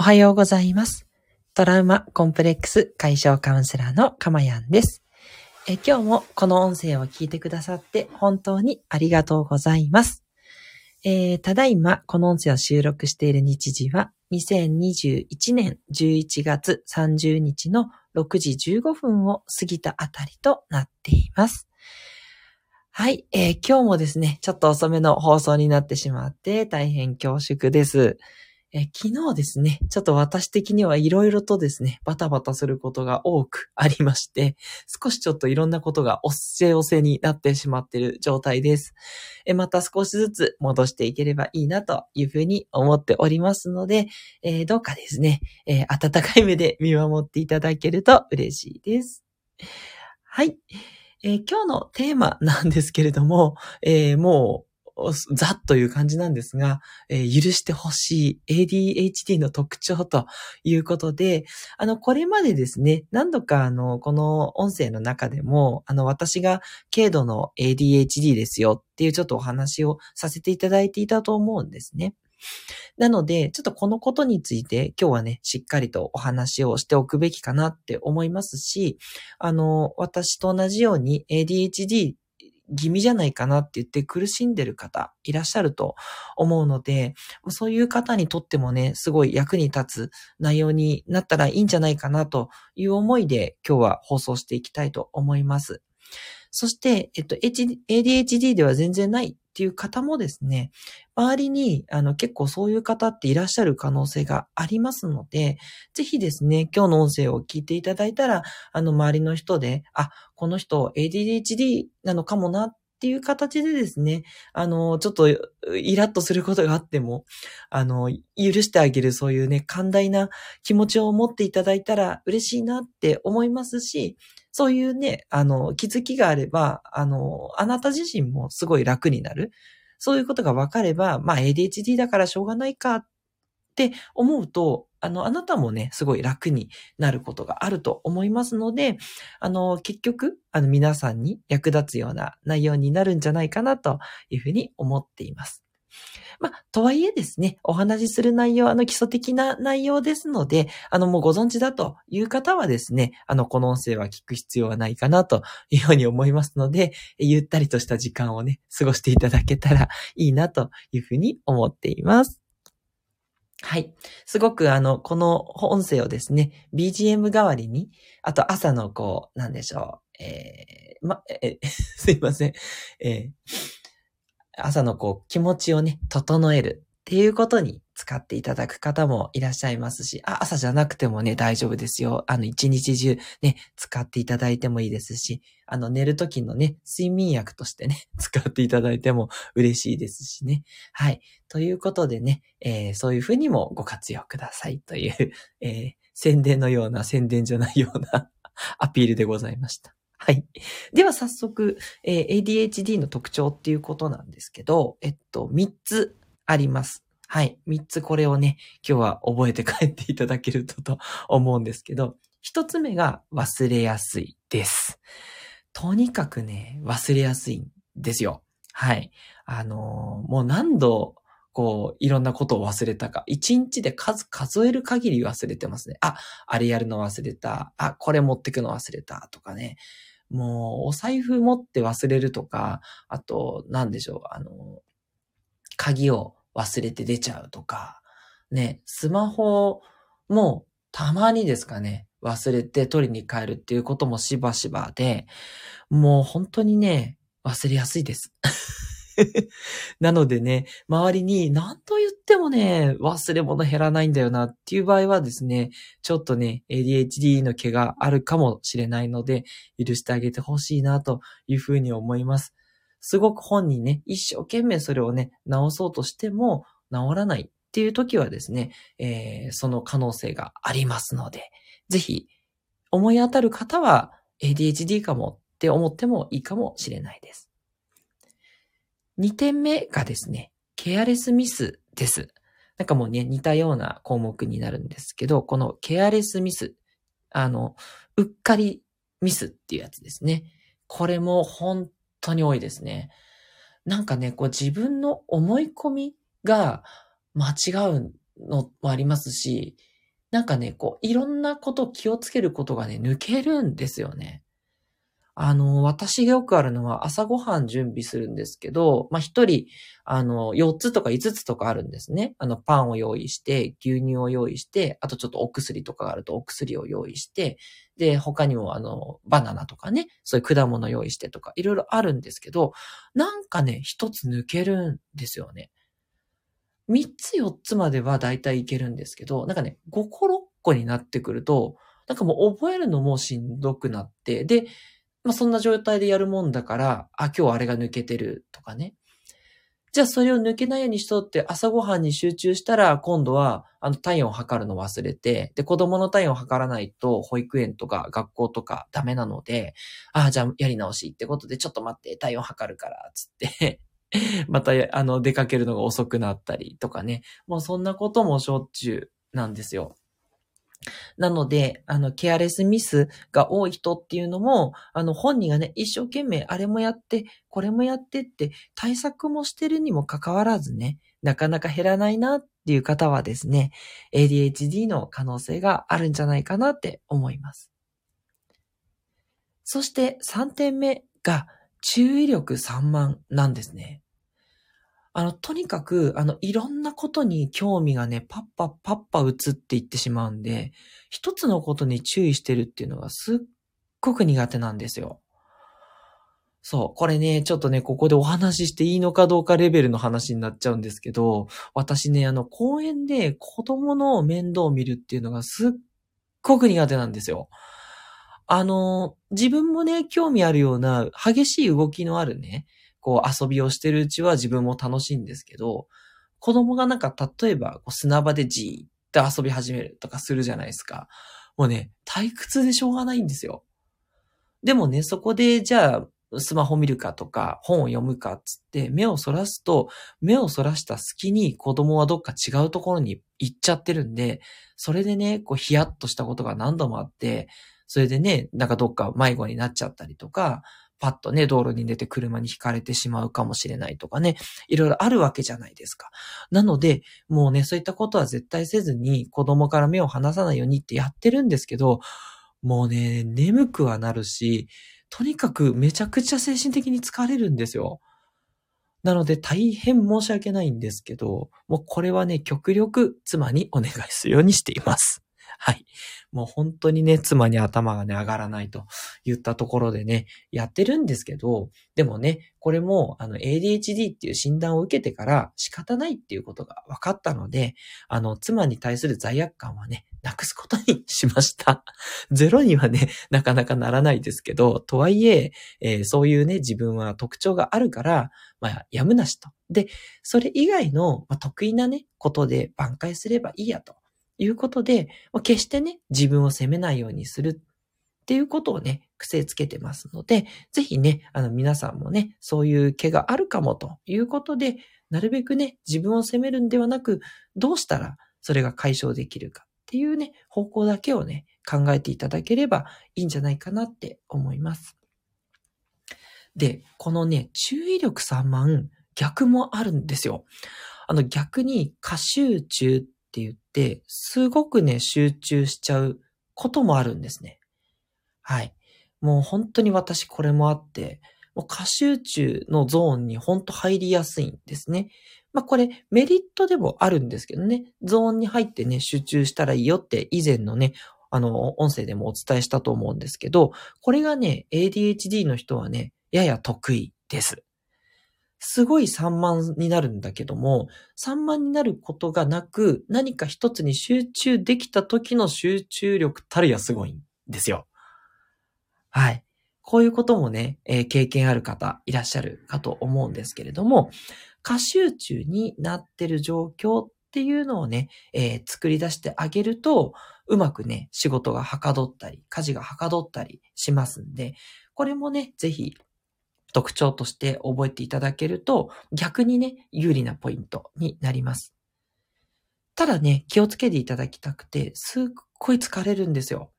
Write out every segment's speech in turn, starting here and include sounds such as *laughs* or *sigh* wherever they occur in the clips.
おはようございます。トラウマコンプレックス解消カウンセラーのかまやんですえ。今日もこの音声を聞いてくださって本当にありがとうございます。えー、ただいまこの音声を収録している日時は2021年11月30日の6時15分を過ぎたあたりとなっています。はい、えー、今日もですね、ちょっと遅めの放送になってしまって大変恐縮です。え昨日ですね、ちょっと私的にはいろいろとですね、バタバタすることが多くありまして、少しちょっといろんなことがおっせおせになってしまっている状態です。えまた少しずつ戻していければいいなというふうに思っておりますので、えー、どうかですね、えー、温かい目で見守っていただけると嬉しいです。はい。えー、今日のテーマなんですけれども、えー、もうざっという感じなんですが、えー、許してほしい ADHD の特徴ということで、あの、これまでですね、何度かあの、この音声の中でも、あの、私が軽度の ADHD ですよっていうちょっとお話をさせていただいていたと思うんですね。なので、ちょっとこのことについて今日はね、しっかりとお話をしておくべきかなって思いますし、あの、私と同じように ADHD 気味じゃないかなって言って苦しんでる方いらっしゃると思うので、そういう方にとってもね、すごい役に立つ内容になったらいいんじゃないかなという思いで今日は放送していきたいと思います。そして、えっと、ADHD では全然ないっていう方もですね、周りにあの結構そういう方っていらっしゃる可能性がありますので、ぜひですね、今日の音声を聞いていただいたら、あの周りの人で、あ、この人 ADHD なのかもなっていう形でですね、あの、ちょっとイラッとすることがあっても、あの、許してあげるそういうね、寛大な気持ちを持っていただいたら嬉しいなって思いますし、そういうね、あの、気づきがあれば、あの、あなた自身もすごい楽になる。そういうことが分かれば、まあ ADHD だからしょうがないかって思うと、あの、あなたもね、すごい楽になることがあると思いますので、あの、結局、あの、皆さんに役立つような内容になるんじゃないかなというふうに思っています。まあ、とはいえですね、お話しする内容、あの基礎的な内容ですので、あのもうご存知だという方はですね、あのこの音声は聞く必要はないかなというように思いますので、ゆったりとした時間をね、過ごしていただけたらいいなというふうに思っています。はい。すごくあの、この音声をですね、BGM 代わりに、あと朝のこう、なんでしょう、えー、ま、え、*laughs* すいません。えー朝のこう気持ちをね、整えるっていうことに使っていただく方もいらっしゃいますし、あ、朝じゃなくてもね、大丈夫ですよ。あの、一日中ね、使っていただいてもいいですし、あの、寝る時のね、睡眠薬としてね、*laughs* 使っていただいても嬉しいですしね。はい。ということでね、えー、そういうふうにもご活用くださいという、えー、宣伝のような宣伝じゃないような *laughs* アピールでございました。はい。では早速、えー、ADHD の特徴っていうことなんですけど、えっと、3つあります。はい。3つこれをね、今日は覚えて帰っていただけるとと思うんですけど、1つ目が忘れやすいです。とにかくね、忘れやすいんですよ。はい。あのー、もう何度こう、いろんなことを忘れたか。一日で数数える限り忘れてますね。あ、あれやるの忘れた。あ、これ持ってくの忘れた。とかね。もう、お財布持って忘れるとか、あと、なんでしょう、あの、鍵を忘れて出ちゃうとか、ね、スマホもたまにですかね、忘れて取りに帰るっていうこともしばしばで、もう本当にね、忘れやすいです。*laughs* なのでね、周りに何と言ってもね、忘れ物減らないんだよなっていう場合はですね、ちょっとね、ADHD の毛があるかもしれないので、許してあげてほしいなというふうに思います。すごく本人ね、一生懸命それをね、直そうとしても治らないっていう時はですね、えー、その可能性がありますので、ぜひ思い当たる方は ADHD かもって思ってもいいかもしれないです。2点目がですね、ケアレスミスです。なんかもうね、似たような項目になるんですけど、このケアレスミス、あの、うっかりミスっていうやつですね。これも本当に多いですね。なんかね、こう自分の思い込みが間違うのもありますし、なんかね、こう、いろんなこと気をつけることがね、抜けるんですよね。あの、私がよくあるのは朝ごはん準備するんですけど、まあ、一人、あの、4つとか5つとかあるんですね。あの、パンを用意して、牛乳を用意して、あとちょっとお薬とかがあるとお薬を用意して、で、他にもあの、バナナとかね、そういう果物用意してとか、いろいろあるんですけど、なんかね、一つ抜けるんですよね。3つ4つまではだいたいいけるんですけど、なんかね、5個6個になってくると、なんかもう覚えるのもしんどくなって、で、まあそんな状態でやるもんだから、あ、今日あれが抜けてるとかね。じゃあそれを抜けないようにしとって朝ごはんに集中したら、今度はあの体温を測るの忘れて、で、子供の体温を測らないと保育園とか学校とかダメなので、ああ、じゃあやり直しってことでちょっと待って体温測るから、つって *laughs* また、あの、出かけるのが遅くなったりとかね。もうそんなこともしょっちゅうなんですよ。なので、あの、ケアレスミスが多い人っていうのも、あの、本人がね、一生懸命あれもやって、これもやってって対策もしてるにもかかわらずね、なかなか減らないなっていう方はですね、ADHD の可能性があるんじゃないかなって思います。そして3点目が注意力散漫なんですね。あの、とにかく、あの、いろんなことに興味がね、パッパッパッパ移っていってしまうんで、一つのことに注意してるっていうのがすっごく苦手なんですよ。そう。これね、ちょっとね、ここでお話ししていいのかどうかレベルの話になっちゃうんですけど、私ね、あの、公園で子供の面倒を見るっていうのがすっごく苦手なんですよ。あの、自分もね、興味あるような激しい動きのあるね、こう遊びをしてるうちは自分も楽しいんですけど、子供がなんか例えば砂場でじーっと遊び始めるとかするじゃないですか。もうね、退屈でしょうがないんですよ。でもね、そこでじゃあスマホ見るかとか本を読むかっつって目をそらすと、目をそらした隙に子供はどっか違うところに行っちゃってるんで、それでね、こうヒヤッとしたことが何度もあって、それでね、なんかどっか迷子になっちゃったりとか、パッとね、道路に出て車に轢かれてしまうかもしれないとかね、いろいろあるわけじゃないですか。なので、もうね、そういったことは絶対せずに子供から目を離さないようにってやってるんですけど、もうね、眠くはなるし、とにかくめちゃくちゃ精神的に疲れるんですよ。なので大変申し訳ないんですけど、もうこれはね、極力妻にお願いするようにしています。はい。もう本当にね、妻に頭がね、上がらないと言ったところでね、やってるんですけど、でもね、これも、あの、ADHD っていう診断を受けてから仕方ないっていうことが分かったので、あの、妻に対する罪悪感はね、なくすことにしました。*laughs* ゼロにはね、なかなかならないですけど、とはいええー、そういうね、自分は特徴があるから、まあ、やむなしと。で、それ以外の、まあ、得意なね、ことで挽回すればいいやと。いうことで、決してね、自分を責めないようにするっていうことをね、癖つけてますので、ぜひね、あの皆さんもね、そういう毛があるかもということで、なるべくね、自分を責めるんではなく、どうしたらそれが解消できるかっていうね、方向だけをね、考えていただければいいんじゃないかなって思います。で、このね、注意力散漫、逆もあるんですよ。あの逆に過集中っって言って、すごくね、集中しちゃうこともあるんですね。はい。もう本当に私これもあって、もう過集中のゾーンに本当入りやすいんですね。まあこれメリットでもあるんですけどね、ゾーンに入ってね、集中したらいいよって以前のね、あの、音声でもお伝えしたと思うんですけど、これがね、ADHD の人はね、やや得意です。すごい散漫になるんだけども、散漫になることがなく、何か一つに集中できた時の集中力たるやすごいんですよ。はい。こういうこともね、えー、経験ある方いらっしゃるかと思うんですけれども、過集中になってる状況っていうのをね、えー、作り出してあげると、うまくね、仕事がはかどったり、家事がはかどったりしますんで、これもね、ぜひ特徴として覚えていただけると、逆にね、有利なポイントになります。ただね、気をつけていただきたくて、すっごい疲れるんですよ。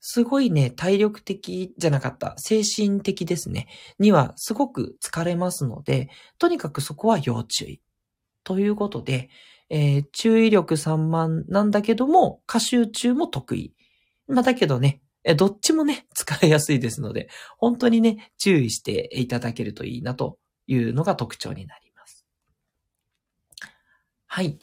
すごいね、体力的じゃなかった、精神的ですね、にはすごく疲れますので、とにかくそこは要注意ということで、えー、注意力散漫なんだけども、過集中も得意。まあ、だけどね、どっちもね、使いやすいですので、本当にね、注意していただけるといいなというのが特徴になります。はい。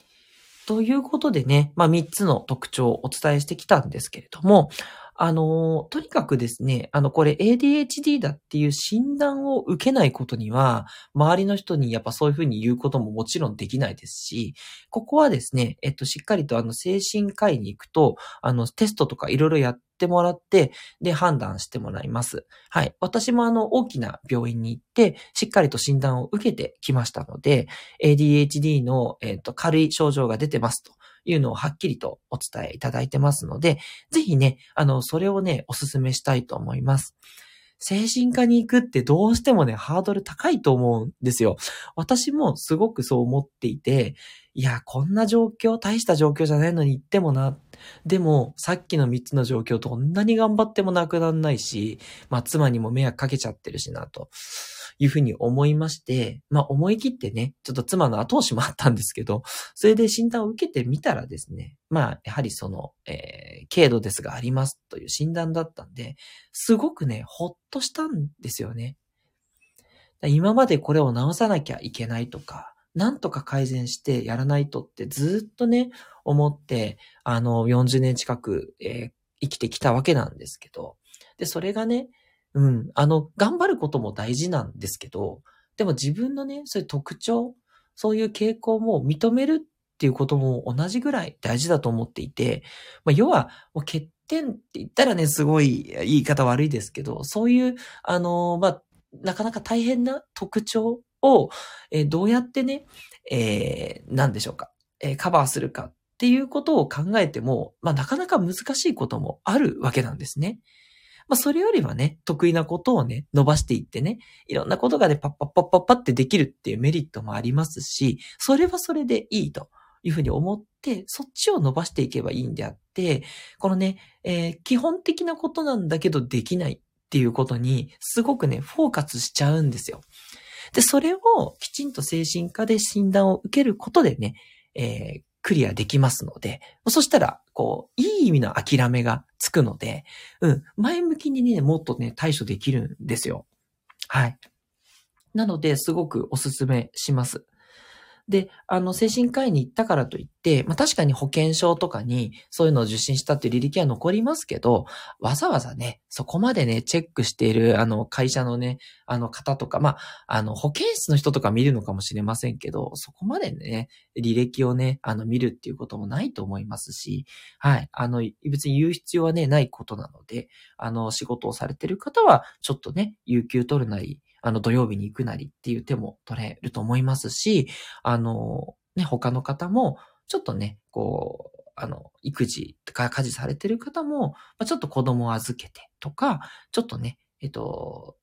ということでね、まあ、3つの特徴をお伝えしてきたんですけれども、あの、とにかくですね、あの、これ ADHD だっていう診断を受けないことには、周りの人にやっぱそういうふうに言うことももちろんできないですし、ここはですね、えっと、しっかりとあの、精神科医に行くと、あの、テストとかいろいろやってもらって、で、判断してもらいます。はい。私もあの、大きな病院に行って、しっかりと診断を受けてきましたので、ADHD の、えっと、軽い症状が出てますと。いうのをはっきりとお伝えいただいてますので、ぜひね、あの、それをね、お勧めしたいと思います。精神科に行くってどうしてもね、ハードル高いと思うんですよ。私もすごくそう思っていて、いや、こんな状況、大した状況じゃないのに行ってもな。でも、さっきの3つの状況どんなに頑張ってもなくなんないし、まあ、妻にも迷惑かけちゃってるしな、というふうに思いまして、まあ、思い切ってね、ちょっと妻の後押しもあったんですけど、それで診断を受けてみたらですね、まあ、やはりその、えー、軽度ですがありますという診断だったんで、すごくね、ほっとしたんですよね。今までこれを直さなきゃいけないとか、なんとか改善してやらないとってずっとね、思って、あの、40年近く、えー、生きてきたわけなんですけど、で、それがね、うん、あの、頑張ることも大事なんですけど、でも自分のね、そういう特徴、そういう傾向も認めるっていうことも同じぐらい大事だと思っていて、まあ、要は、欠点って言ったらね、すごい言い方悪いですけど、そういう、あの、まあ、なかなか大変な特徴を、えー、どうやってね、えー、何でしょうか、えー、カバーするかっていうことを考えても、まあ、なかなか難しいこともあるわけなんですね。まあ、それよりはね、得意なことをね、伸ばしていってね、いろんなことがね、パッパッパッパッパってできるっていうメリットもありますし、それはそれでいいというふうに思って、そっちを伸ばしていけばいいんであって、このね、えー、基本的なことなんだけどできないっていうことに、すごくね、フォーカスしちゃうんですよ。で、それをきちんと精神科で診断を受けることでね、えー、クリアできますので、そしたら、こう、いい意味の諦めがつくので、うん、前向きにね、もっとね、対処できるんですよ。はい。なので、すごくおすすめします。で、あの、精神科医に行ったからといって、まあ確かに保険証とかにそういうのを受診したって履歴は残りますけど、わざわざね、そこまでね、チェックしている、あの、会社のね、あの方とか、まあ、あの、保健室の人とか見るのかもしれませんけど、そこまでね、履歴をね、あの、見るっていうこともないと思いますし、はい、あの、別に言う必要はね、ないことなので、あの、仕事をされてる方は、ちょっとね、有給取るなり、あの、土曜日に行くなりっていう手も取れると思いますし、あの、ね、他の方も、ちょっとね、こう、あの、育児とか家事されてる方も、ま、ちょっと子供を預けてとか、ちょっとね、えっと、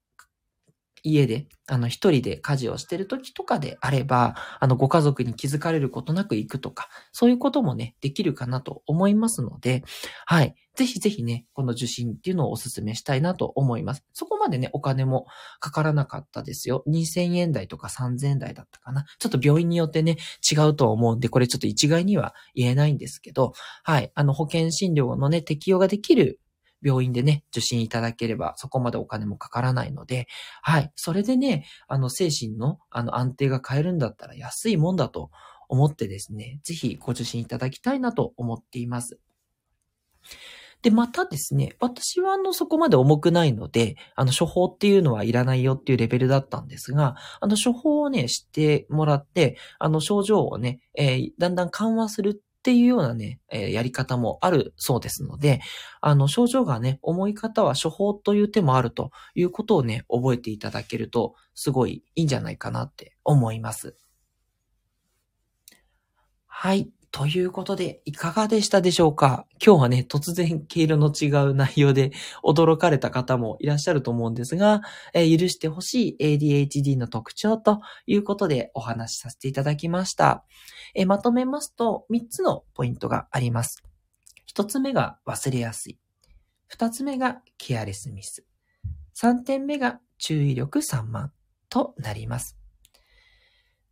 家で、あの、一人で家事をしてる時とかであれば、あの、ご家族に気づかれることなく行くとか、そういうこともね、できるかなと思いますので、はい。ぜひぜひね、この受診っていうのをお勧めしたいなと思います。そこまでね、お金もかからなかったですよ。2000円台とか3000円台だったかな。ちょっと病院によってね、違うと思うんで、これちょっと一概には言えないんですけど、はい。あの、保険診療のね、適用ができる病院でね、受診いただければ、そこまでお金もかからないので、はい。それでね、あの、精神の、あの、安定が変えるんだったら安いもんだと思ってですね、ぜひご受診いただきたいなと思っています。で、またですね、私はあの、そこまで重くないので、あの、処方っていうのはいらないよっていうレベルだったんですが、あの、処方をね、知ってもらって、あの、症状をね、えー、だんだん緩和するっていうようなね、えー、やり方もあるそうですので、あの、症状がね、重い方は処方という手もあるということをね、覚えていただけると、すごいいいんじゃないかなって思います。はい。ということで、いかがでしたでしょうか？今日はね、突然毛色の違う内容で驚かれた方もいらっしゃると思うんですが、えー、許してほしい ADHD の特徴ということでお話しさせていただきました。えー、まとめますと、3つのポイントがあります。1つ目が忘れやすい。2つ目がケアレスミス。3点目が注意力散漫となります。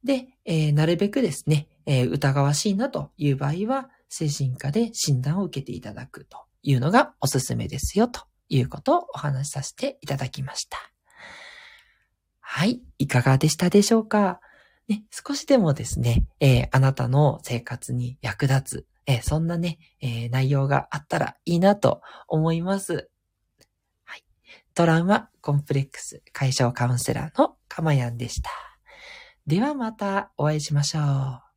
で、えー、なるべくですね、えー、疑わしいなという場合は、精神科で診断を受けていただくというのがおすすめですよということをお話しさせていただきました。はい。いかがでしたでしょうか？ね、少しでもですね、えー、あなたの生活に役立つ、えー、そんなね、えー、内容があったらいいなと思います。はい。トラウマコンプレックス解消カウンセラーのかまやんでした。ではまたお会いしましょう。